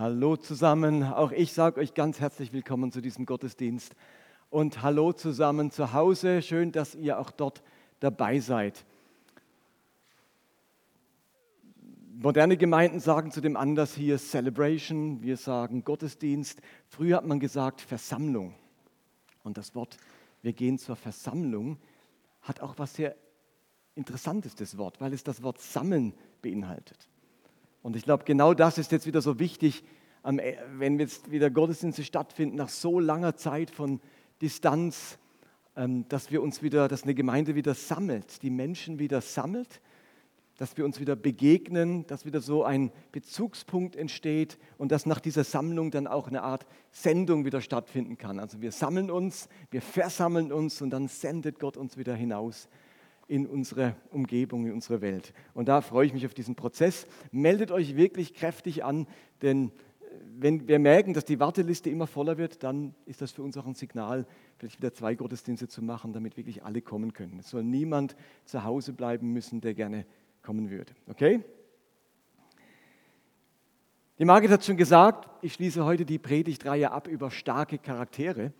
Hallo zusammen, auch ich sage euch ganz herzlich willkommen zu diesem Gottesdienst und hallo zusammen zu Hause. Schön, dass ihr auch dort dabei seid. Moderne Gemeinden sagen zu dem Anlass hier Celebration, wir sagen Gottesdienst. Früher hat man gesagt Versammlung. Und das Wort, wir gehen zur Versammlung, hat auch was sehr Interessantes, das Wort, weil es das Wort sammeln beinhaltet. Und ich glaube, genau das ist jetzt wieder so wichtig, e, wenn jetzt wieder Gottesdienste stattfinden, nach so langer Zeit von Distanz, ähm, dass wir uns wieder, dass eine Gemeinde wieder sammelt, die Menschen wieder sammelt, dass wir uns wieder begegnen, dass wieder so ein Bezugspunkt entsteht und dass nach dieser Sammlung dann auch eine Art Sendung wieder stattfinden kann. Also wir sammeln uns, wir versammeln uns und dann sendet Gott uns wieder hinaus in unsere Umgebung, in unsere Welt. Und da freue ich mich auf diesen Prozess. Meldet euch wirklich kräftig an, denn äh, wenn wir merken, dass die Warteliste immer voller wird, dann ist das für uns auch ein Signal, vielleicht wieder zwei Gottesdienste zu machen, damit wirklich alle kommen können. Es soll niemand zu Hause bleiben müssen, der gerne kommen würde. Okay? Die Margit hat schon gesagt, ich schließe heute die Predigtreihe ab über starke Charaktere.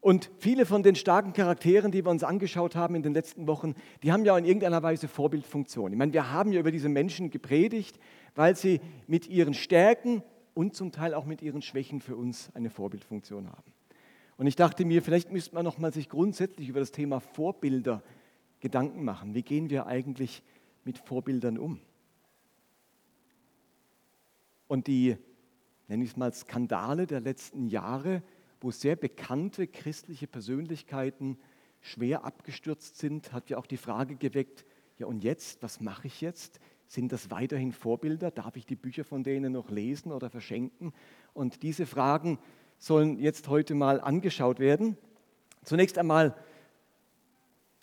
Und viele von den starken Charakteren, die wir uns angeschaut haben in den letzten Wochen, die haben ja in irgendeiner Weise Vorbildfunktion. Ich meine, wir haben ja über diese Menschen gepredigt, weil sie mit ihren Stärken und zum Teil auch mit ihren Schwächen für uns eine Vorbildfunktion haben. Und ich dachte mir, vielleicht müsste man noch mal sich grundsätzlich über das Thema Vorbilder Gedanken machen. Wie gehen wir eigentlich mit Vorbildern um? Und die, nenne ich es mal, Skandale der letzten Jahre, wo sehr bekannte christliche Persönlichkeiten schwer abgestürzt sind, hat ja auch die Frage geweckt, ja und jetzt, was mache ich jetzt? Sind das weiterhin Vorbilder? Darf ich die Bücher von denen noch lesen oder verschenken? Und diese Fragen sollen jetzt heute mal angeschaut werden. Zunächst einmal,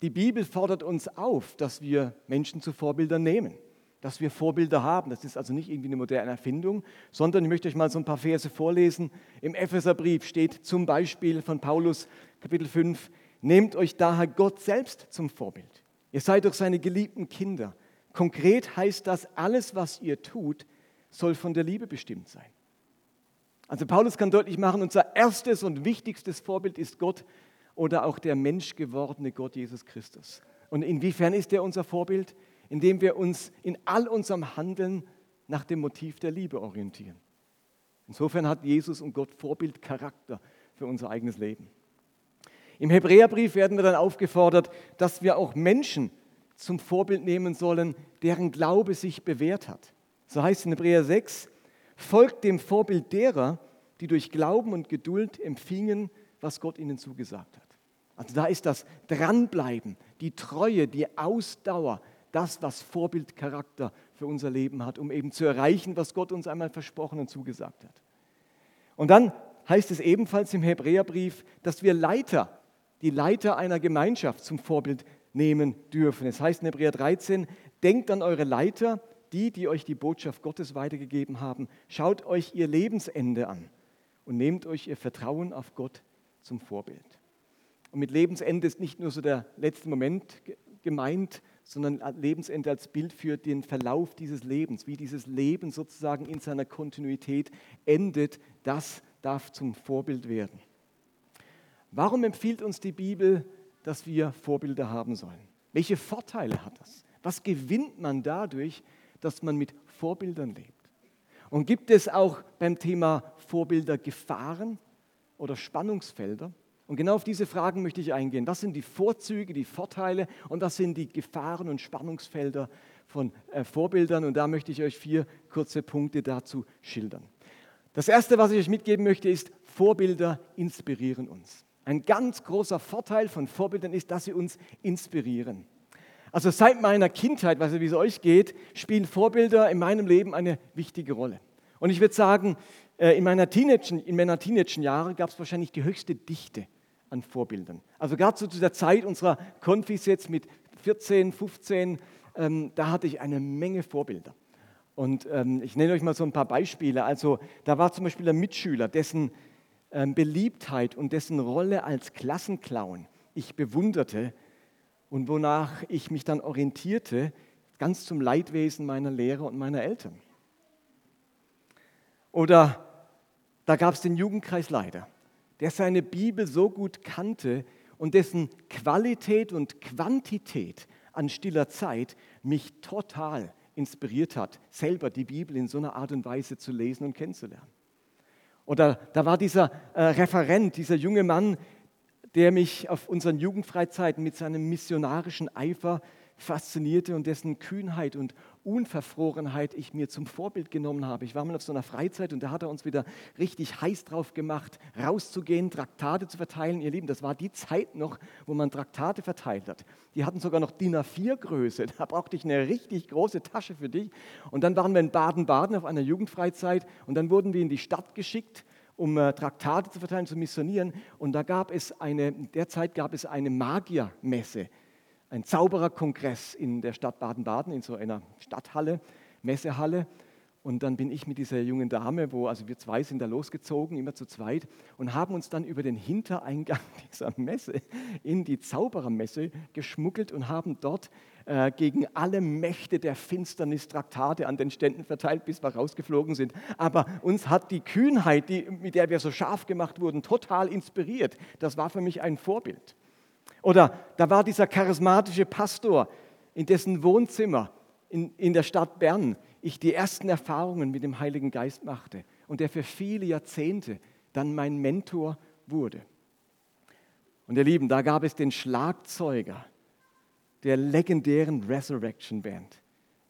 die Bibel fordert uns auf, dass wir Menschen zu Vorbildern nehmen dass wir Vorbilder haben. Das ist also nicht irgendwie eine moderne Erfindung, sondern ich möchte euch mal so ein paar Verse vorlesen. Im Epheserbrief steht zum Beispiel von Paulus, Kapitel 5, Nehmt euch daher Gott selbst zum Vorbild. Ihr seid doch seine geliebten Kinder. Konkret heißt das, alles, was ihr tut, soll von der Liebe bestimmt sein. Also Paulus kann deutlich machen, unser erstes und wichtigstes Vorbild ist Gott oder auch der menschgewordene Gott Jesus Christus. Und inwiefern ist er unser Vorbild? Indem wir uns in all unserem Handeln nach dem Motiv der Liebe orientieren. Insofern hat Jesus und Gott Vorbildcharakter für unser eigenes Leben. Im Hebräerbrief werden wir dann aufgefordert, dass wir auch Menschen zum Vorbild nehmen sollen, deren Glaube sich bewährt hat. So heißt es in Hebräer 6, folgt dem Vorbild derer, die durch Glauben und Geduld empfingen, was Gott ihnen zugesagt hat. Also da ist das Dranbleiben, die Treue, die Ausdauer, das, was Vorbildcharakter für unser Leben hat, um eben zu erreichen, was Gott uns einmal versprochen und zugesagt hat. Und dann heißt es ebenfalls im Hebräerbrief, dass wir Leiter, die Leiter einer Gemeinschaft zum Vorbild nehmen dürfen. Es heißt in Hebräer 13, denkt an eure Leiter, die, die euch die Botschaft Gottes weitergegeben haben, schaut euch ihr Lebensende an und nehmt euch ihr Vertrauen auf Gott zum Vorbild. Und mit Lebensende ist nicht nur so der letzte Moment gemeint, sondern Lebensende als Bild für den Verlauf dieses Lebens, wie dieses Leben sozusagen in seiner Kontinuität endet, das darf zum Vorbild werden. Warum empfiehlt uns die Bibel, dass wir Vorbilder haben sollen? Welche Vorteile hat das? Was gewinnt man dadurch, dass man mit Vorbildern lebt? Und gibt es auch beim Thema Vorbilder Gefahren oder Spannungsfelder? Und genau auf diese Fragen möchte ich eingehen. Was sind die Vorzüge, die Vorteile und was sind die Gefahren und Spannungsfelder von äh, Vorbildern? Und da möchte ich euch vier kurze Punkte dazu schildern. Das Erste, was ich euch mitgeben möchte, ist, Vorbilder inspirieren uns. Ein ganz großer Vorteil von Vorbildern ist, dass sie uns inspirieren. Also seit meiner Kindheit, weiß ich, wie es euch geht, spielen Vorbilder in meinem Leben eine wichtige Rolle. Und ich würde sagen, äh, in meiner Teenagen, in meiner Teenagen-Jahre gab es wahrscheinlich die höchste Dichte an Vorbildern. Also gerade zu dieser Zeit unserer Konfis jetzt mit 14, 15, ähm, da hatte ich eine Menge Vorbilder. Und ähm, ich nenne euch mal so ein paar Beispiele. Also da war zum Beispiel ein Mitschüler, dessen ähm, Beliebtheit und dessen Rolle als Klassenclown ich bewunderte und wonach ich mich dann orientierte, ganz zum Leidwesen meiner Lehrer und meiner Eltern. Oder Da gab es den Jugendkreisleiter, der seine Bibel so gut kannte und dessen Qualität und Quantität an stiller Zeit mich total inspiriert hat, selber die Bibel in so einer Art und Weise zu lesen und kennenzulernen. Oder da war dieser äh, Referent, dieser junge Mann, der mich auf unseren Jugendfreizeiten mit seinem missionarischen Eifer faszinierte und dessen Kühnheit und Unverfrorenheit ich mir zum Vorbild genommen habe. Ich war mal auf so einer Freizeit und da hat er uns wieder richtig heiß drauf gemacht, rauszugehen, Traktate zu verteilen. Ihr Lieben, das war die Zeit noch, wo man Traktate verteilt hat. Die hatten sogar noch DIN A4-Größe. Da brauchte ich eine richtig große Tasche für dich. Und dann waren wir in Baden-Baden auf einer Jugendfreizeit und dann wurden wir in die Stadt geschickt um äh, Traktate zu verteilen, zu missionieren. Und da gab es eine, derzeit gab es eine Magiermesse ein Zaubererkongress in der Stadt Baden-Baden, in so einer Stadthalle, Messehalle. Und dann bin ich mit dieser jungen Dame, wo, also wir zwei sind da losgezogen, immer zu zweit, und haben uns dann über den Hintereingang dieser Messe in die Zauberermesse geschmuggelt und haben dort äh, gegen alle Mächte der Finsternis Traktate an den Ständen verteilt, bis wir rausgeflogen sind. Aber uns hat die Kühnheit, die, mit der wir so scharf gemacht wurden, total inspiriert. Das war für mich ein Vorbild. Oder da war dieser charismatische Pastor, in dessen Wohnzimmer in, in der Stadt Bern ich die ersten Erfahrungen mit dem Heiligen Geist machte und der für viele Jahrzehnte dann mein Mentor wurde. Und ihr Lieben, da gab es den Schlagzeuger der legendären Resurrection Band,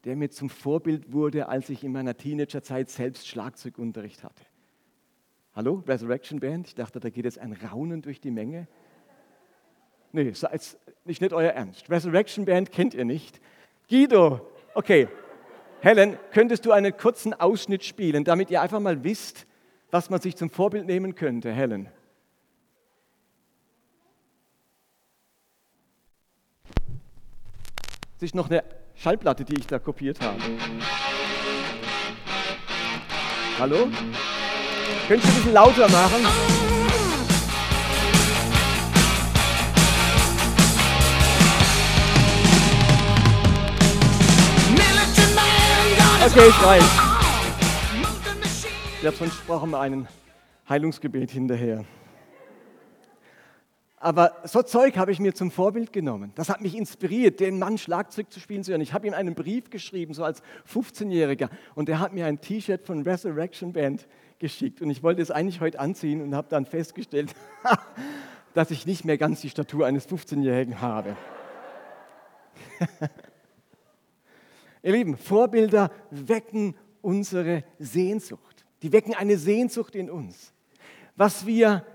der mir zum Vorbild wurde, als ich in meiner Teenagerzeit selbst Schlagzeugunterricht hatte. Hallo, Resurrection Band? Ich dachte, da geht jetzt ein Raunen durch die Menge. Nee, ist nicht, nicht euer Ernst. Resurrection Band kennt ihr nicht. Guido, okay. Helen, könntest du einen kurzen Ausschnitt spielen, damit ihr einfach mal wisst, was man sich zum Vorbild nehmen könnte, Helen? Das ist noch eine Schallplatte, die ich da kopiert habe. Hallo? Könntest du ein bisschen lauter machen? Okay, ich. Ja, sonst brauchen wir ein Heilungsgebet hinterher. Aber so Zeug habe ich mir zum Vorbild genommen. Das hat mich inspiriert, den Mann Schlagzeug zu spielen zu hören. Ich habe ihm einen Brief geschrieben, so als 15-Jähriger, und er hat mir ein T-Shirt von Resurrection Band geschickt. Und ich wollte es eigentlich heute anziehen und habe dann festgestellt, dass ich nicht mehr ganz die Statur eines 15-Jährigen habe. Ihr Lieben, Vorbilder wecken unsere Sehnsucht. Die wecken eine Sehnsucht in uns. Was wir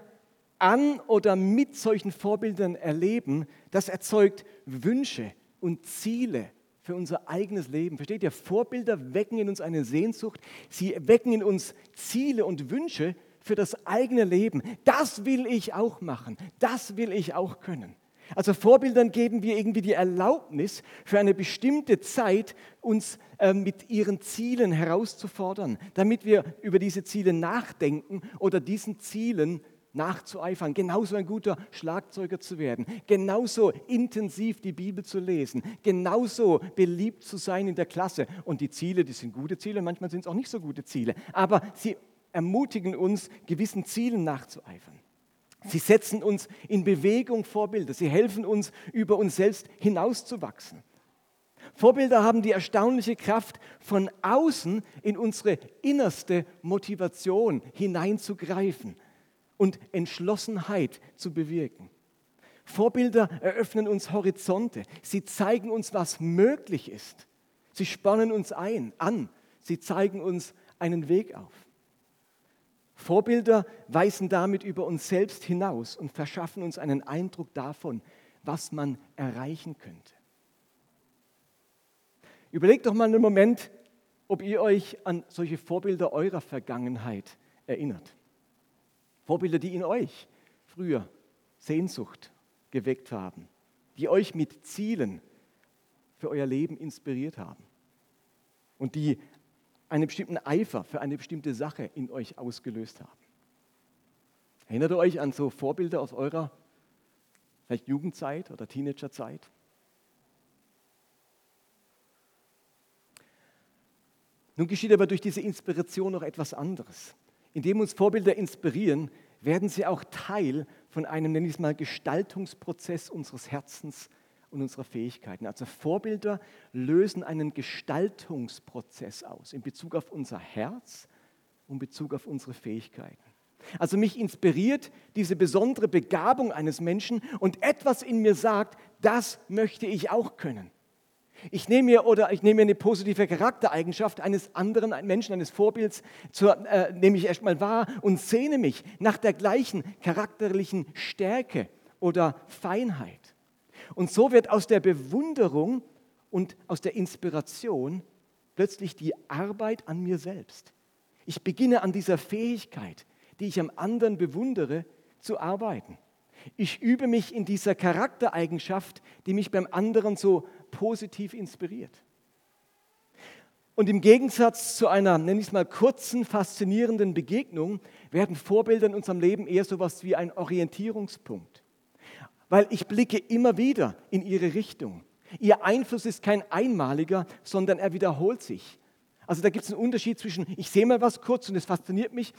an oder mit solchen Vorbildern erleben, das erzeugt Wünsche und Ziele für unser eigenes Leben. Versteht ihr? Vorbilder wecken in uns eine Sehnsucht. Sie wecken in uns Ziele und Wünsche für das eigene Leben. Das will ich auch machen. Das will ich auch können. Also Vorbildern geben wir irgendwie die Erlaubnis, für eine bestimmte Zeit uns äh, mit ihren Zielen herauszufordern, damit wir über diese Ziele nachdenken oder diesen Zielen nachzueifern, genauso ein guter Schlagzeuger zu werden, genauso intensiv die Bibel zu lesen, genauso beliebt zu sein in der Klasse. Und die Ziele, die sind gute Ziele, manchmal sind es auch nicht so gute Ziele, aber sie ermutigen uns, gewissen Zielen nachzueifern. Sie setzen uns in Bewegung Vorbilder. Sie helfen uns, über uns selbst hinauszuwachsen. Vorbilder haben die erstaunliche Kraft, von außen in unsere innerste Motivation hineinzugreifen und Entschlossenheit zu bewirken. Vorbilder eröffnen uns Horizonte. Sie zeigen uns, was möglich ist. Sie spannen uns ein, an. Sie zeigen uns einen Weg auf. Vorbilder weisen damit über uns selbst hinaus und verschaffen uns einen Eindruck davon, was man erreichen könnte. Überlegt doch mal einen Moment, ob ihr euch an solche Vorbilder eurer Vergangenheit erinnert. Vorbilder, die in euch früher Sehnsucht geweckt haben, die euch mit Zielen für euer Leben inspiriert haben und die einen bestimmten Eifer für eine bestimmte Sache in euch ausgelöst haben. Erinnert ihr euch an so Vorbilder aus eurer vielleicht Jugendzeit oder Teenagerzeit? Nun geschieht aber durch diese Inspiration noch etwas anderes. indem uns Vorbilder inspirieren, werden sie auch Teil von einem, nenne ich es mal, Gestaltungsprozess unseres Herzens und unserer Fähigkeiten. Also Vorbilder lösen einen Gestaltungsprozess aus in Bezug auf unser Herz und in Bezug auf unsere Fähigkeiten. Also mich inspiriert diese besondere Begabung eines Menschen und etwas in mir sagt, das möchte ich auch können. Ich nehme mir oder ich nehme mir eine positive Charaktereigenschaft eines anderen Menschen, eines Vorbilds, zur, äh, nehme ich erstmal wahr und sehne mich nach der gleichen charakterlichen Stärke oder Feinheit. Und so wird aus der Bewunderung und aus der Inspiration plötzlich die Arbeit an mir selbst. Ich beginne an dieser Fähigkeit, die ich am anderen bewundere, zu arbeiten. Ich übe mich in dieser Charaktereigenschaft, die mich beim anderen so positiv inspiriert. Und im Gegensatz zu einer, nenne ich es mal, kurzen, faszinierenden Begegnung, werden Vorbilder in unserem Leben eher so etwas wie ein Orientierungspunkt. Weil ich blicke immer wieder in ihre Richtung. Ihr Einfluss ist kein einmaliger, sondern er wiederholt sich. Also da gibt es einen Unterschied zwischen, ich sehe mal was kurz und es fasziniert mich,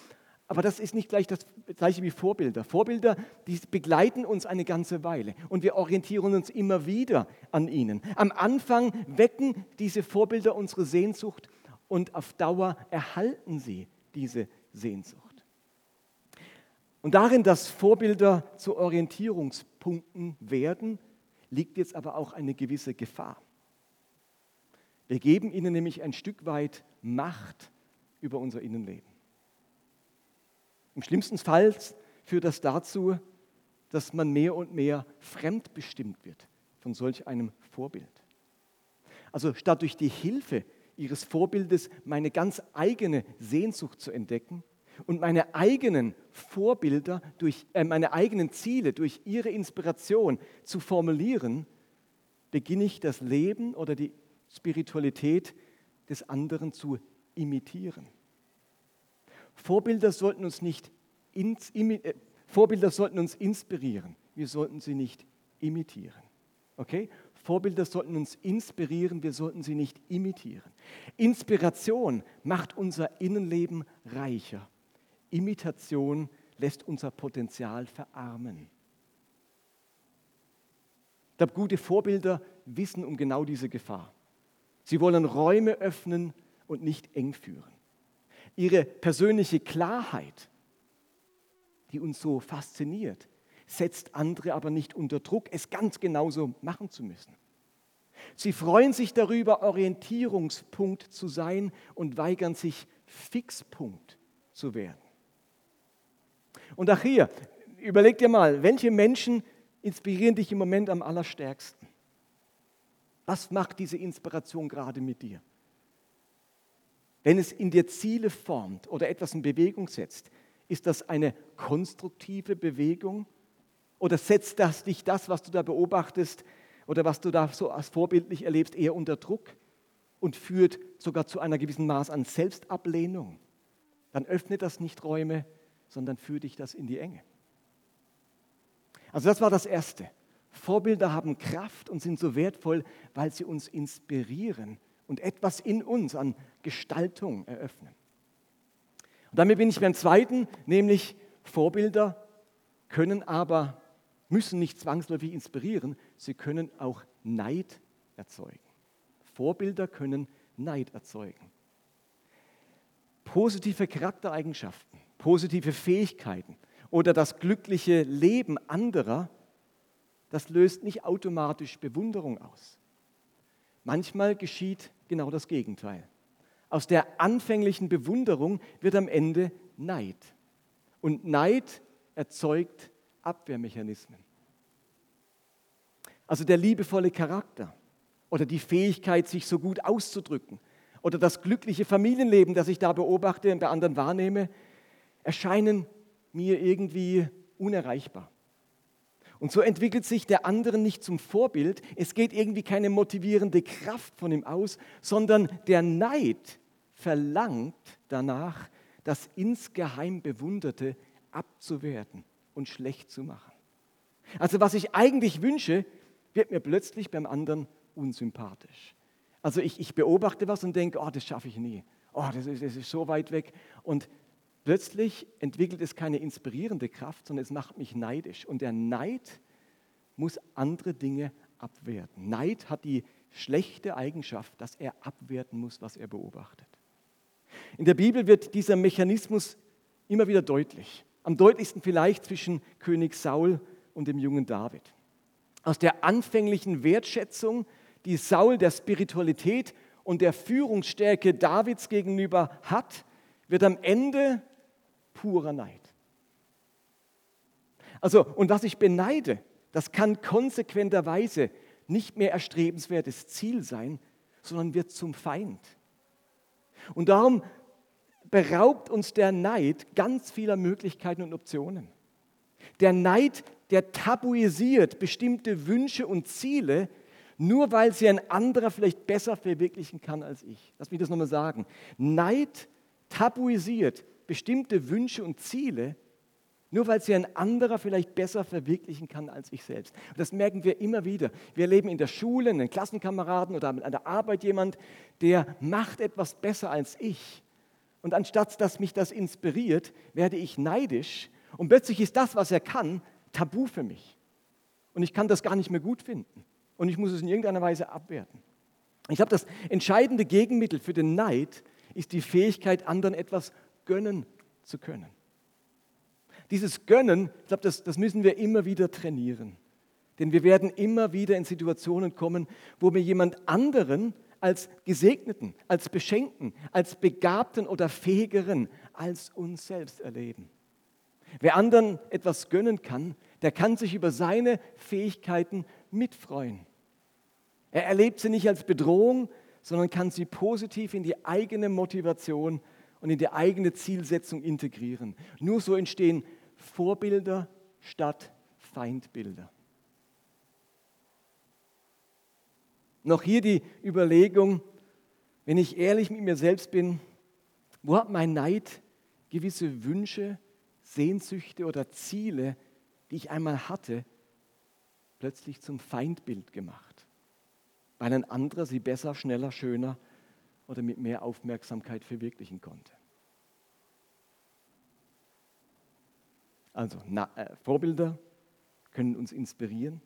aber das ist nicht gleich das gleiche wie Vorbilder. Vorbilder, die begleiten uns eine ganze Weile und wir orientieren uns immer wieder an ihnen. Am Anfang wecken diese Vorbilder unsere Sehnsucht und auf Dauer erhalten sie diese Sehnsucht. Und darin, dass Vorbilder zu Orientierungspunkten werden, liegt jetzt aber auch eine gewisse Gefahr. Wir geben ihnen nämlich ein Stück weit Macht über unser Innenleben. Im schlimmsten Fall führt das dazu, dass man mehr und mehr fremdbestimmt wird von solch einem Vorbild. Also statt durch die Hilfe ihres Vorbildes meine ganz eigene Sehnsucht zu entdecken und meine eigenen Vorbilder durch äh, meine eigenen Ziele durch ihre Inspiration zu formulieren, beginne ich das Leben oder die Spiritualität des anderen zu imitieren. Vorbilder sollten uns nicht ins, äh, Vorbilder sollten uns inspirieren. Wir sollten sie nicht imitieren. Okay? Vorbilder sollten uns inspirieren, wir sollten sie nicht imitieren. Inspiration macht unser Innenleben reicher. Imitation lässt unser Potenzial verarmen. Ich glaube, gute Vorbilder wissen um genau diese Gefahr. Sie wollen Räume öffnen und nicht eng führen ihre persönliche Klarheit, die uns so fasziniert, setzt andere aber nicht unter Druck, es ganz genauso machen zu müssen. Sie freuen sich darüber, Orientierungspunkt zu sein und weigern sich, Fixpunkt zu werden. Und auch hier, überleg dir mal, welche Menschen inspirieren dich im Moment am allerstärksten? Was macht diese Inspiration gerade mit dir? Wenn es in dir Ziele formt oder etwas in Bewegung setzt, ist das eine konstruktive Bewegung oder setzt das dich das, was du da beobachtest oder was du da so als vorbildlich erlebst, eher unter Druck und führt sogar zu einer gewissen Maß an Selbstablehnung? Dann öffnet das nicht Räume, sondern führt dich das in die Enge. Also das war das Erste. Vorbilder haben Kraft und sind so wertvoll, weil sie uns inspirieren und etwas in uns an Gestaltung eröffnen. Und damit bin ich beim zweiten, nämlich Vorbilder können aber, müssen nicht zwangsläufig inspirieren, sie können auch Neid erzeugen. Vorbilder können Neid erzeugen. Positive Charaktereigenschaften, positive Fähigkeiten oder das glückliche Leben anderer, das löst nicht automatisch Bewunderung aus. Manchmal geschieht genau das Gegenteil. Aus der anfänglichen Bewunderung wird am Ende Neid. Und Neid erzeugt Abwehrmechanismen. Also der liebevolle Charakter oder die Fähigkeit, sich so gut auszudrücken oder das glückliche Familienleben, das ich da beobachte und bei anderen wahrnehme, erscheinen mir irgendwie unerreichbar. Und so entwickelt sich der andere nicht zum Vorbild. Es geht irgendwie keine motivierende Kraft von ihm aus, sondern der Neid verlangt danach, das insgeheim Bewunderte abzuwerten und schlecht zu machen. Also was ich eigentlich wünsche, wird mir plötzlich beim anderen unsympathisch. Also ich, ich beobachte was und denke, oh, das schaffe ich nie. Oh, das ist, das ist so weit weg. Und plötzlich entwickelt es keine inspirierende Kraft, sondern es macht mich neidisch. Und der Neid muss andere Dinge abwerten. Neid hat die schlechte Eigenschaft, dass er abwerten muss, was er beobachtet. In der Bibel wird dieser Mechanismus immer wieder deutlich. Am deutlichsten vielleicht zwischen König Saul und dem jungen David. Aus der anfänglichen Wertschätzung, die Saul der Spiritualität und der Führungsstärke Davids gegenüber hat, wird am Ende purer Neid. Also, und was ich beneide, das kann konsequenterweise nicht mehr erstrebenswertes Ziel sein, sondern wird zum Feind. Und darum beraubt uns der Neid ganz vieler Möglichkeiten und Optionen. Der Neid, der tabuisiert bestimmte Wünsche und Ziele, nur weil sie ein anderer vielleicht besser verwirklichen kann als ich. Lass mich das nochmal sagen. Neid tabuisiert bestimmte Wünsche und Ziele, nur weil sie ein anderer vielleicht besser verwirklichen kann als ich selbst. Und das merken wir immer wieder. Wir erleben in der Schule, einen Klassenkameraden oder an der Arbeit jemand, der macht etwas besser als ich. Und anstatt dass mich das inspiriert, werde ich neidisch. Und plötzlich ist das, was er kann, tabu für mich. Und ich kann das gar nicht mehr gut finden. Und ich muss es in irgendeiner Weise abwerten. Ich glaube, das entscheidende Gegenmittel für den Neid ist die Fähigkeit, anderen etwas gönnen zu können. Dieses Gönnen, ich glaube, das, das müssen wir immer wieder trainieren. Denn wir werden immer wieder in Situationen kommen, wo wir jemand anderen als Gesegneten, als Beschenkten, als Begabten oder Fähigeren als uns selbst erleben. Wer anderen etwas gönnen kann, der kann sich über seine Fähigkeiten mitfreuen. Er erlebt sie nicht als Bedrohung, sondern kann sie positiv in die eigene Motivation und in die eigene Zielsetzung integrieren. Nur so entstehen Vorbilder statt Feindbilder. Noch hier die Überlegung, wenn ich ehrlich mit mir selbst bin, wo hat mein Neid gewisse Wünsche, Sehnsüchte oder Ziele, die ich einmal hatte, plötzlich zum Feindbild gemacht, weil ein anderer sie besser, schneller, schöner oder mit mehr Aufmerksamkeit verwirklichen konnte. Also na, äh, Vorbilder können uns inspirieren,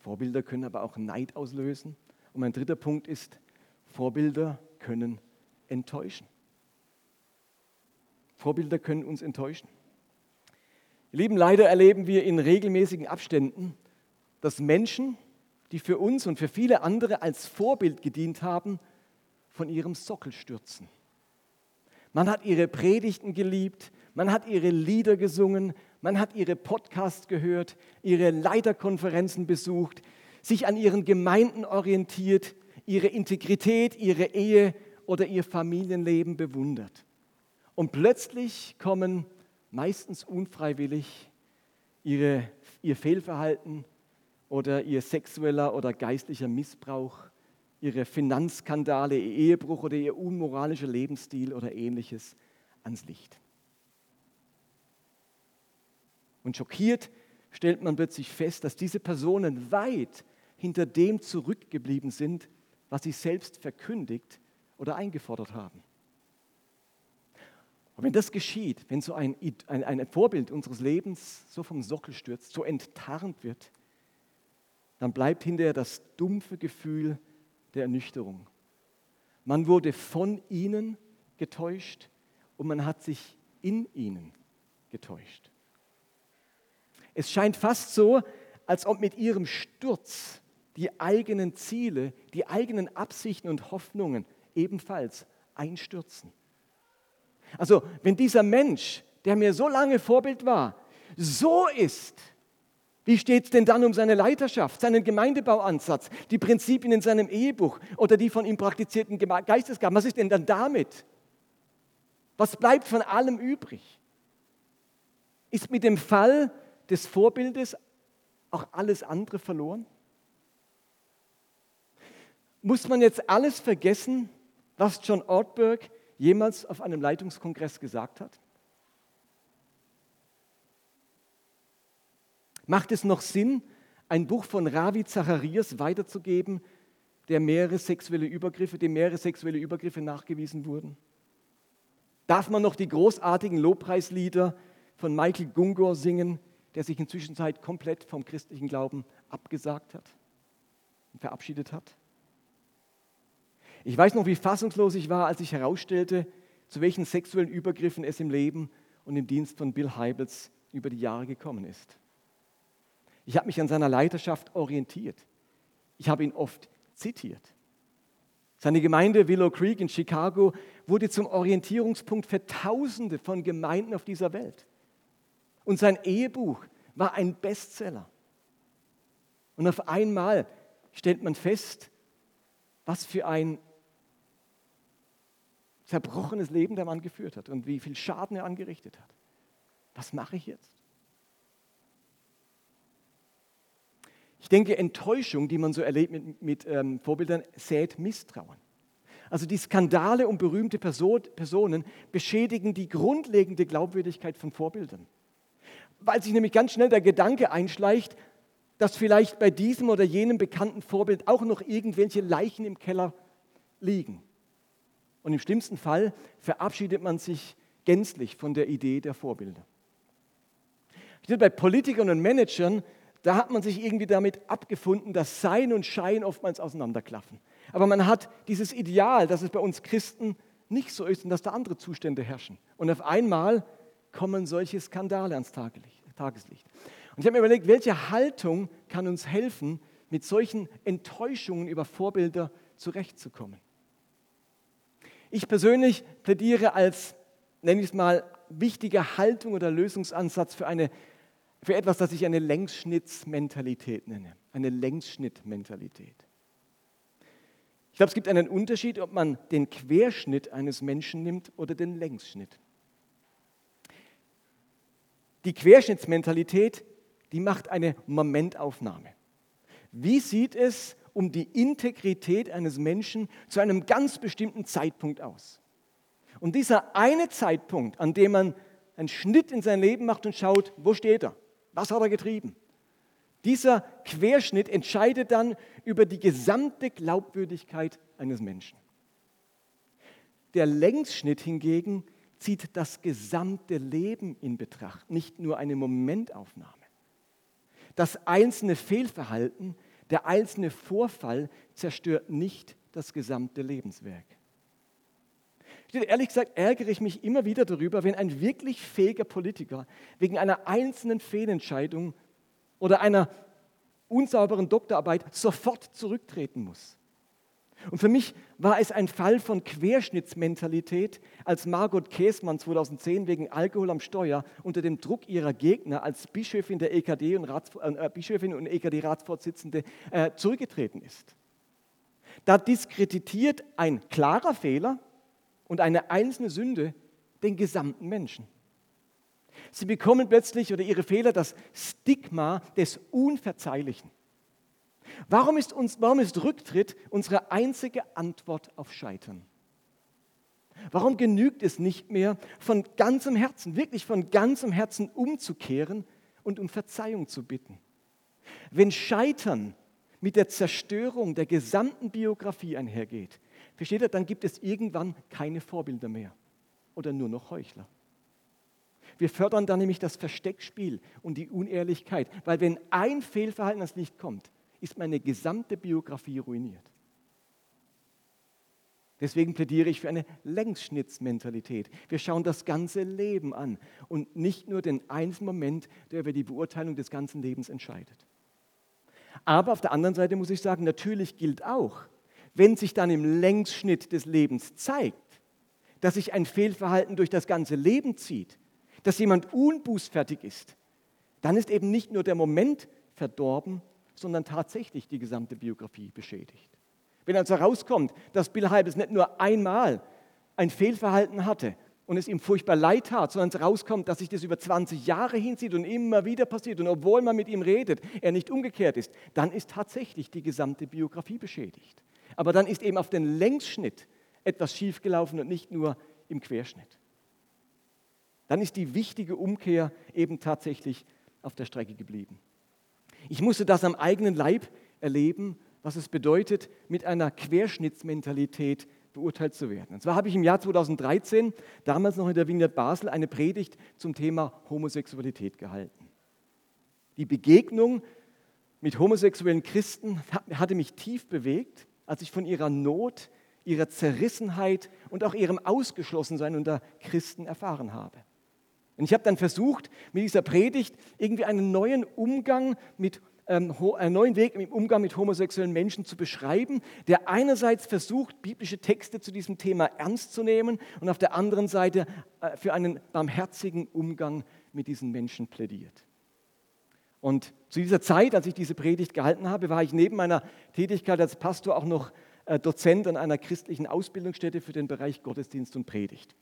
Vorbilder können aber auch Neid auslösen. Und mein dritter Punkt ist, Vorbilder können enttäuschen. Vorbilder können uns enttäuschen. Lieben, leider erleben wir in regelmäßigen Abständen, dass Menschen, die für uns und für viele andere als Vorbild gedient haben, von ihrem Sockel stürzen. Man hat ihre Predigten geliebt, man hat ihre Lieder gesungen, man hat ihre Podcasts gehört, ihre Leiterkonferenzen besucht, sich an ihren Gemeinden orientiert, ihre Integrität, ihre Ehe oder ihr Familienleben bewundert. Und plötzlich kommen meistens unfreiwillig ihre, ihr Fehlverhalten oder ihr sexueller oder geistlicher Missbrauch, ihre Finanzskandale, ihr Ehebruch oder ihr unmoralischer Lebensstil oder ähnliches ans Licht. Und schockiert stellt man plötzlich fest, dass diese Personen weit hinter dem zurückgeblieben sind, was sie selbst verkündigt oder eingefordert haben. Und wenn das geschieht, wenn so ein, ein, ein Vorbild unseres Lebens so vom Sockel stürzt, so enttarnt wird, dann bleibt hinterher das dumpfe Gefühl der Ernüchterung. Man wurde von ihnen getäuscht und man hat sich in ihnen getäuscht. Es scheint fast so, als ob mit ihrem Sturz die eigenen Ziele, die eigenen Absichten und Hoffnungen ebenfalls einstürzen. Also wenn dieser Mensch, der mir so lange Vorbild war, so ist, wie steht es denn dann um seine Leiterschaft, seinen Gemeindebauansatz, die Prinzipien in seinem Ehebuch oder die von ihm praktizierten Geistesgaben? Was ist denn dann damit? Was bleibt von allem übrig? Ist mit dem Fall des Vorbildes auch alles andere verloren? Muss man jetzt alles vergessen, was John Ortberg jemals auf einem Leitungskongress gesagt hat? Macht es noch Sinn, ein Buch von Ravi Zacharias weiterzugeben, der mehrere sexuelle Übergriffe, dem mehrere sexuelle Übergriffe nachgewiesen wurden? Darf man noch die großartigen Lobpreislieder von Michael Gungor singen, der sich inzwischen komplett vom christlichen Glauben abgesagt hat und verabschiedet hat? Ich weiß noch, wie fassungslos ich war, als ich herausstellte, zu welchen sexuellen Übergriffen es im Leben und im Dienst von Bill Heibels über die Jahre gekommen ist. Ich habe mich an seiner Leiterschaft orientiert. Ich habe ihn oft zitiert. Seine Gemeinde Willow Creek in Chicago wurde zum Orientierungspunkt für Tausende von Gemeinden auf dieser Welt. Und sein Ehebuch war ein Bestseller. Und auf einmal stellt man fest, was für ein zerbrochenes Leben der Mann geführt hat und wie viel Schaden er angerichtet hat. Was mache ich jetzt? Ich denke, Enttäuschung, die man so erlebt mit, mit ähm, Vorbildern, sät Misstrauen. Also die Skandale um berühmte Person, Personen beschädigen die grundlegende Glaubwürdigkeit von Vorbildern. Weil sich nämlich ganz schnell der Gedanke einschleicht, dass vielleicht bei diesem oder jenem bekannten Vorbild auch noch irgendwelche Leichen im Keller liegen. Und im schlimmsten Fall verabschiedet man sich gänzlich von der Idee der Vorbilder. Bei Politikern und Managern, da hat man sich irgendwie damit abgefunden, dass Sein und Schein oftmals auseinanderklaffen. Aber man hat dieses Ideal, dass es bei uns Christen nicht so ist und dass da andere Zustände herrschen. Und auf einmal kommen solche Skandale ans Tageslicht. Und ich habe mir überlegt, welche Haltung kann uns helfen, mit solchen Enttäuschungen über Vorbilder zurechtzukommen. Ich persönlich plädiere als, nenne ich es mal, wichtige Haltung oder Lösungsansatz für, eine, für etwas, das ich eine Längsschnittsmentalität nenne. Eine Längsschnittmentalität. Ich glaube, es gibt einen Unterschied, ob man den Querschnitt eines Menschen nimmt oder den Längsschnitt. Die Querschnittsmentalität, die macht eine Momentaufnahme. Wie sieht es um die Integrität eines Menschen zu einem ganz bestimmten Zeitpunkt aus. Und dieser eine Zeitpunkt, an dem man einen Schnitt in sein Leben macht und schaut, wo steht er? Was hat er getrieben? Dieser Querschnitt entscheidet dann über die gesamte Glaubwürdigkeit eines Menschen. Der Längsschnitt hingegen zieht das gesamte Leben in Betracht, nicht nur eine Momentaufnahme. Das einzelne Fehlverhalten der einzelne Vorfall zerstört nicht das gesamte Lebenswerk. Ehrlich gesagt ärgere ich mich immer wieder darüber, wenn ein wirklich fähiger Politiker wegen einer einzelnen Fehlentscheidung oder einer unsauberen Doktorarbeit sofort zurücktreten muss. Und für mich war es ein Fall von Querschnittsmentalität, als Margot Käßmann 2010 wegen Alkohol am Steuer unter dem Druck ihrer Gegner als Bischöfin, der EKD und, Rats, äh, Bischöfin und EKD-Ratsvorsitzende äh, zurückgetreten ist. Da diskreditiert ein klarer Fehler und eine einzelne Sünde den gesamten Menschen. Sie bekommen plötzlich oder ihre Fehler das Stigma des Unverzeihlichen. Warum ist, uns, warum ist Rücktritt unsere einzige Antwort auf Scheitern? Warum genügt es nicht mehr, von ganzem Herzen, wirklich von ganzem Herzen umzukehren und um Verzeihung zu bitten? Wenn Scheitern mit der Zerstörung der gesamten Biografie einhergeht, versteht ihr, dann gibt es irgendwann keine Vorbilder mehr oder nur noch Heuchler. Wir fördern dann nämlich das Versteckspiel und die Unehrlichkeit, weil wenn ein Fehlverhalten ans Licht kommt, ist meine gesamte Biografie ruiniert. Deswegen plädiere ich für eine Längsschnittsmentalität. Wir schauen das ganze Leben an und nicht nur den einzelnen Moment, der über die Beurteilung des ganzen Lebens entscheidet. Aber auf der anderen Seite muss ich sagen, natürlich gilt auch, wenn sich dann im Längsschnitt des Lebens zeigt, dass sich ein Fehlverhalten durch das ganze Leben zieht, dass jemand unbußfertig ist, dann ist eben nicht nur der Moment verdorben, sondern tatsächlich die gesamte Biografie beschädigt. Wenn also herauskommt, dass Bill Hybels nicht nur einmal ein Fehlverhalten hatte und es ihm furchtbar leid tat, sondern es herauskommt, dass sich das über 20 Jahre hinzieht und immer wieder passiert und obwohl man mit ihm redet, er nicht umgekehrt ist, dann ist tatsächlich die gesamte Biografie beschädigt. Aber dann ist eben auf den Längsschnitt etwas schiefgelaufen und nicht nur im Querschnitt. Dann ist die wichtige Umkehr eben tatsächlich auf der Strecke geblieben. Ich musste das am eigenen Leib erleben, was es bedeutet, mit einer Querschnittsmentalität beurteilt zu werden. Und zwar habe ich im Jahr 2013, damals noch in der Vineyard Basel, eine Predigt zum Thema Homosexualität gehalten. Die Begegnung mit homosexuellen Christen hatte mich tief bewegt, als ich von ihrer Not, ihrer Zerrissenheit und auch ihrem Ausgeschlossensein unter Christen erfahren habe. Und ich habe dann versucht, mit dieser Predigt irgendwie einen neuen Umgang mit ähm, einen neuen Weg im Umgang mit homosexuellen Menschen zu beschreiben, der einerseits versucht, biblische Texte zu diesem Thema ernst zu nehmen und auf der anderen Seite äh, für einen barmherzigen Umgang mit diesen Menschen plädiert. Und zu dieser Zeit, als ich diese Predigt gehalten habe, war ich neben meiner Tätigkeit als Pastor auch noch äh, Dozent an einer christlichen Ausbildungsstätte für den Bereich Gottesdienst und Predigt.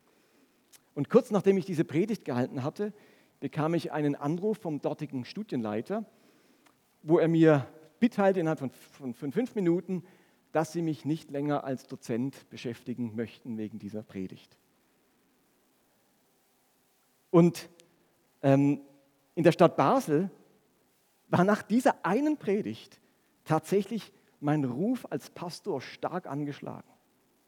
Und kurz nachdem ich diese Predigt gehalten hatte, bekam ich einen Anruf vom dortigen Studienleiter, wo er mir mitteilte innerhalb von, von, von fünf Minuten, dass sie mich nicht länger als Dozent beschäftigen möchten wegen dieser Predigt. Und ähm, in der Stadt Basel war nach dieser einen Predigt tatsächlich mein Ruf als Pastor stark angeschlagen.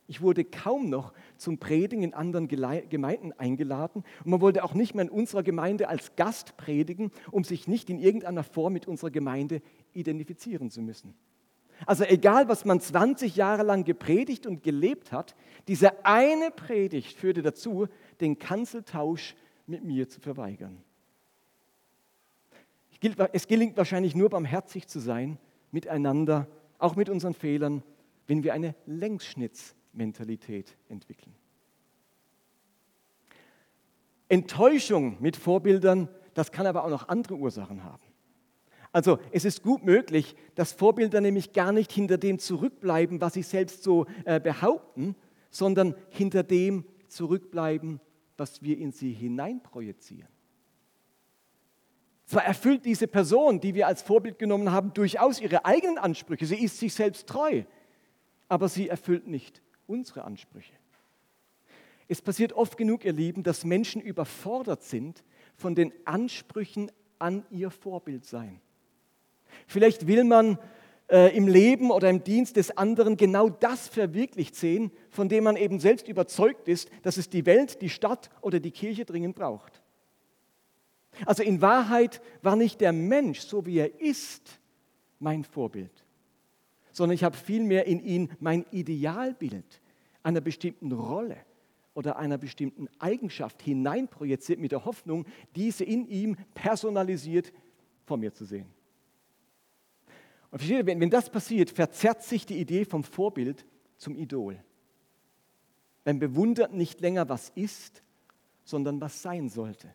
Ich wurde kaum noch zum Predigen in anderen Gemeinden eingeladen und man wollte auch nicht mehr in unserer Gemeinde als Gast predigen, um sich nicht in irgendeiner Form mit unserer Gemeinde identifizieren zu müssen. Also egal, was man 20 Jahre lang gepredigt und gelebt hat, diese eine Predigt führte dazu, den Kanzeltausch mit mir zu verweigern. Es gelingt wahrscheinlich nur barmherzig zu sein miteinander, auch mit unseren Fehlern, wenn wir eine Längsschnitts Mentalität entwickeln. Enttäuschung mit Vorbildern, das kann aber auch noch andere Ursachen haben. Also es ist gut möglich, dass Vorbilder nämlich gar nicht hinter dem zurückbleiben, was sie selbst so äh, behaupten, sondern hinter dem zurückbleiben, was wir in sie hineinprojizieren. Zwar erfüllt diese Person, die wir als Vorbild genommen haben, durchaus ihre eigenen Ansprüche, sie ist sich selbst treu, aber sie erfüllt nicht unsere Ansprüche. Es passiert oft genug, ihr Lieben, dass Menschen überfordert sind von den Ansprüchen an ihr Vorbild sein. Vielleicht will man äh, im Leben oder im Dienst des anderen genau das verwirklicht sehen, von dem man eben selbst überzeugt ist, dass es die Welt, die Stadt oder die Kirche dringend braucht. Also in Wahrheit war nicht der Mensch, so wie er ist, mein Vorbild, sondern ich habe vielmehr in ihn mein Idealbild einer bestimmten Rolle oder einer bestimmten Eigenschaft hineinprojiziert mit der Hoffnung, diese in ihm personalisiert vor mir zu sehen. Und versteht ihr, wenn, wenn das passiert, verzerrt sich die Idee vom Vorbild zum Idol. Man bewundert nicht länger, was ist, sondern was sein sollte.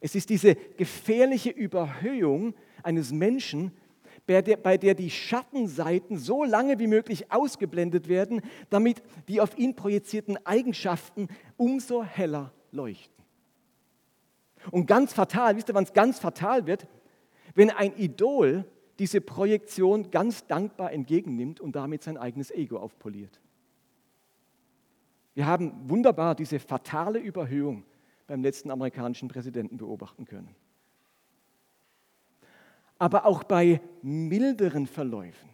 Es ist diese gefährliche Überhöhung eines Menschen, bei der, die Schattenseiten so lange wie möglich ausgeblendet werden, damit die auf ihn projizierten Eigenschaften umso heller leuchten. Und ganz fatal, wisst ihr, wann es ganz fatal wird? Wenn ein Idol diese Projektion ganz dankbar entgegennimmt und damit sein eigenes Ego aufpoliert. Wir haben wunderbar diese fatale Überhöhung beim letzten amerikanischen Präsidenten beobachten können. Aber auch bei milderen Verläufen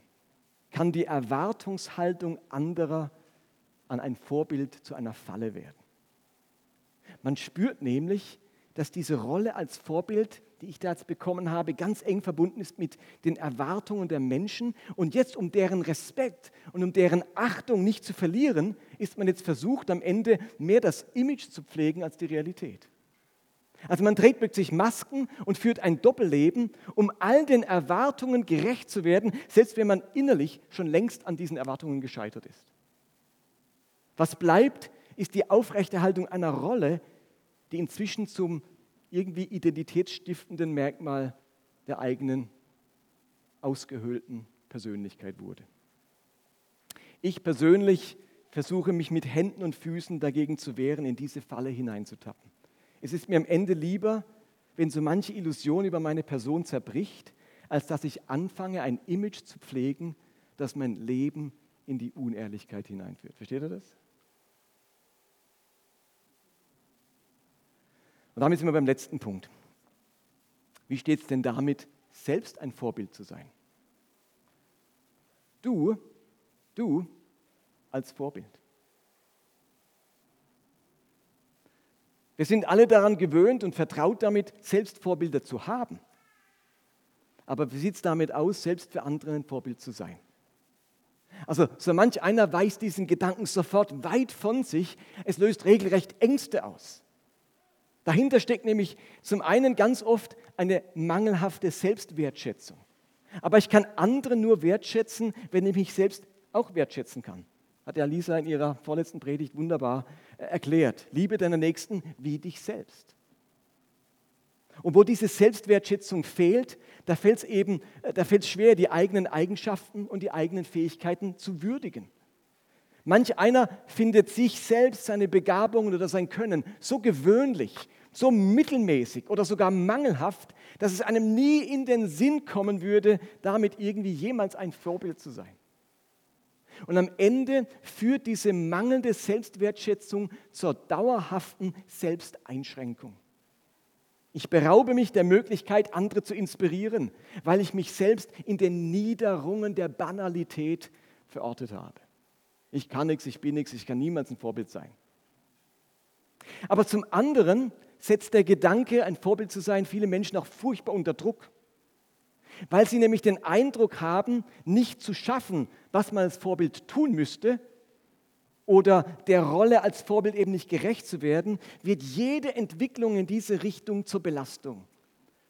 kann die Erwartungshaltung anderer an ein Vorbild zu einer Falle werden. Man spürt nämlich, dass diese Rolle als Vorbild, die ich da jetzt bekommen habe, ganz eng verbunden ist mit den Erwartungen der Menschen. Und jetzt, um deren Respekt und um deren Achtung nicht zu verlieren, ist man jetzt versucht, am Ende mehr das Image zu pflegen als die Realität. Also man trägt plötzlich Masken und führt ein Doppelleben, um all den Erwartungen gerecht zu werden, selbst wenn man innerlich schon längst an diesen Erwartungen gescheitert ist. Was bleibt, ist die Aufrechterhaltung einer Rolle, die inzwischen zum irgendwie identitätsstiftenden Merkmal der eigenen ausgehöhlten Persönlichkeit wurde. Ich persönlich versuche mich mit Händen und Füßen dagegen zu wehren, in diese Falle hineinzutappen. Es ist mir am Ende lieber, wenn so manche Illusion über meine Person zerbricht, als dass ich anfange, ein Image zu pflegen, das mein Leben in die Unehrlichkeit hineinführt. Versteht ihr das? Und damit sind wir beim letzten Punkt. Wie steht es denn damit, selbst ein Vorbild zu sein? Du, du als Vorbild. Wir sind alle daran gewöhnt und vertraut damit, selbst Vorbilder zu haben. Aber wie sieht es damit aus, selbst für andere ein Vorbild zu sein? Also so manch einer weist diesen Gedanken sofort weit von sich. Es löst regelrecht Ängste aus. Dahinter steckt nämlich zum einen ganz oft eine mangelhafte Selbstwertschätzung. Aber ich kann andere nur wertschätzen, wenn ich mich selbst auch wertschätzen kann. Hat ja Lisa in ihrer vorletzten Predigt wunderbar äh, erklärt. Liebe deiner Nächsten wie dich selbst. Und wo diese Selbstwertschätzung fehlt, da fällt es eben, äh, da fällt es schwer, die eigenen Eigenschaften und die eigenen Fähigkeiten zu würdigen. Manch einer findet sich selbst, seine Begabungen oder sein Können so gewöhnlich, so mittelmäßig oder sogar mangelhaft, dass es einem nie in den Sinn kommen würde, damit irgendwie jemals ein Vorbild zu sein. Und am Ende führt diese mangelnde Selbstwertschätzung zur dauerhaften Selbsteinschränkung. Ich beraube mich der Möglichkeit, andere zu inspirieren, weil ich mich selbst in den Niederungen der Banalität verortet habe. Ich kann nichts, ich bin nichts, ich kann niemals ein Vorbild sein. Aber zum anderen setzt der Gedanke, ein Vorbild zu sein, viele Menschen auch furchtbar unter Druck, weil sie nämlich den Eindruck haben, nicht zu schaffen, was man als Vorbild tun müsste, oder der Rolle als Vorbild eben nicht gerecht zu werden, wird jede Entwicklung in diese Richtung zur Belastung.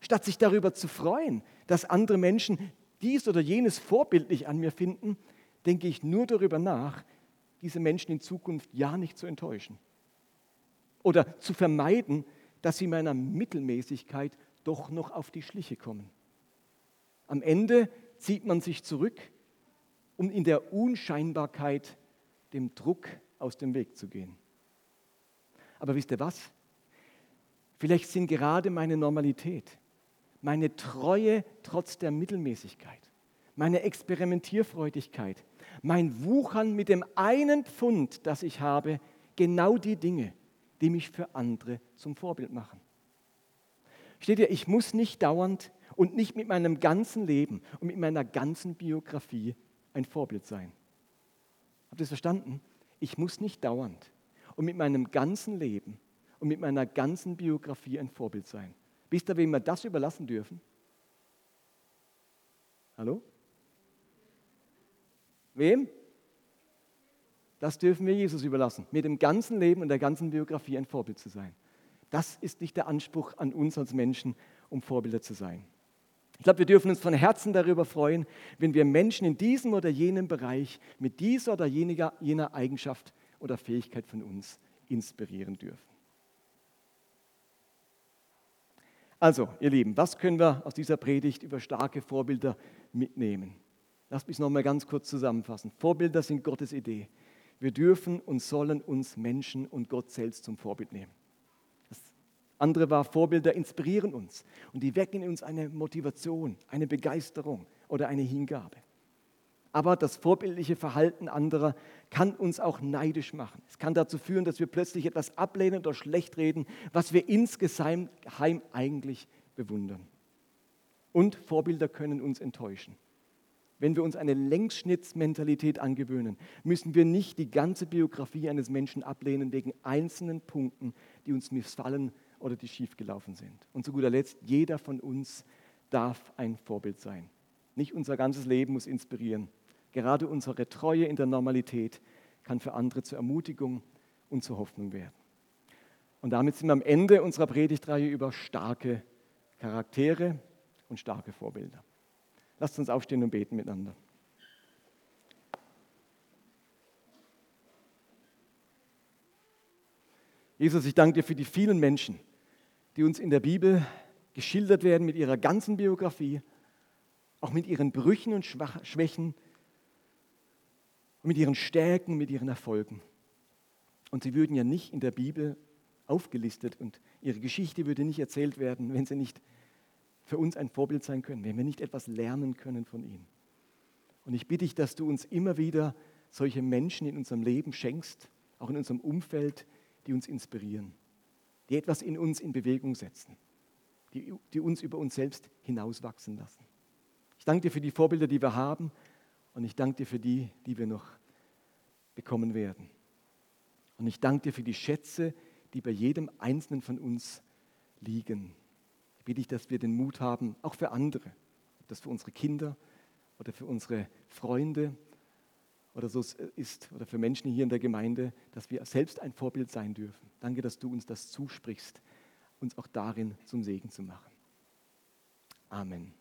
Statt sich darüber zu freuen, dass andere Menschen dies oder jenes vorbildlich an mir finden, denke ich nur darüber nach, diese Menschen in Zukunft ja nicht zu enttäuschen. Oder zu vermeiden, dass sie meiner Mittelmäßigkeit doch noch auf die Schliche kommen. Am Ende zieht man sich zurück, um in der Unscheinbarkeit dem Druck aus dem Weg zu gehen. Aber wisst ihr was? Vielleicht sind gerade meine Normalität, meine Treue trotz der Mittelmäßigkeit, meine Experimentierfreudigkeit, mein Wuchern mit dem einen Pfund, das ich habe, genau die Dinge, die mich für andere zum Vorbild machen. Steht ihr, ich muss nicht dauernd und nicht mit meinem ganzen Leben und mit meiner ganzen Biografie ein Vorbild sein. Habt ihr es verstanden? Ich muss nicht dauernd und mit meinem ganzen Leben und mit meiner ganzen Biografie ein Vorbild sein. Wisst ihr, wem wir das überlassen dürfen? Hallo? Wem? Das dürfen wir Jesus überlassen, mit dem ganzen Leben und der ganzen Biografie ein Vorbild zu sein. Das ist nicht der Anspruch an uns als Menschen, um Vorbilder zu sein. Ich glaube, wir dürfen uns von Herzen darüber freuen, wenn wir Menschen in diesem oder jenem Bereich mit dieser oder jener, jener Eigenschaft oder Fähigkeit von uns inspirieren dürfen. Also, ihr Lieben, was können wir aus dieser Predigt über starke Vorbilder mitnehmen? Lasst mich noch mal ganz kurz zusammenfassen. Vorbilder sind Gottes Idee. Wir dürfen und sollen uns Menschen und Gott selbst zum Vorbild nehmen. Andere war, Vorbilder inspirieren uns und die wecken in uns eine Motivation, eine Begeisterung oder eine Hingabe. Aber das vorbildliche Verhalten anderer kann uns auch neidisch machen. Es kann dazu führen, dass wir plötzlich etwas ablehnen oder schlecht reden, was wir insgeheim eigentlich bewundern. Und Vorbilder können uns enttäuschen. Wenn wir uns eine Längsschnittsmentalität angewöhnen, müssen wir nicht die ganze Biografie eines Menschen ablehnen wegen einzelnen Punkten, die uns missfallen oder die schiefgelaufen sind. Und zu guter Letzt, jeder von uns darf ein Vorbild sein. Nicht unser ganzes Leben muss inspirieren. Gerade unsere Treue in der Normalität kann für andere zur Ermutigung und zur Hoffnung werden. Und damit sind wir am Ende unserer Predigtreihe über starke Charaktere und starke Vorbilder. Lasst uns aufstehen und beten miteinander. Jesus, ich danke dir für die vielen Menschen, die uns in der Bibel geschildert werden mit ihrer ganzen Biografie, auch mit ihren Brüchen und Schwächen, mit ihren Stärken, mit ihren Erfolgen. Und sie würden ja nicht in der Bibel aufgelistet und ihre Geschichte würde nicht erzählt werden, wenn sie nicht für uns ein Vorbild sein können, wenn wir nicht etwas lernen können von ihnen. Und ich bitte dich, dass du uns immer wieder solche Menschen in unserem Leben schenkst, auch in unserem Umfeld, die uns inspirieren die etwas in uns in Bewegung setzen, die, die uns über uns selbst hinauswachsen lassen. Ich danke dir für die Vorbilder, die wir haben und ich danke dir für die, die wir noch bekommen werden. Und ich danke dir für die Schätze, die bei jedem Einzelnen von uns liegen. Ich bitte dich, dass wir den Mut haben, auch für andere, ob das für unsere Kinder oder für unsere Freunde oder so ist oder für Menschen hier in der Gemeinde, dass wir selbst ein Vorbild sein dürfen. Danke, dass du uns das zusprichst, uns auch darin zum Segen zu machen. Amen.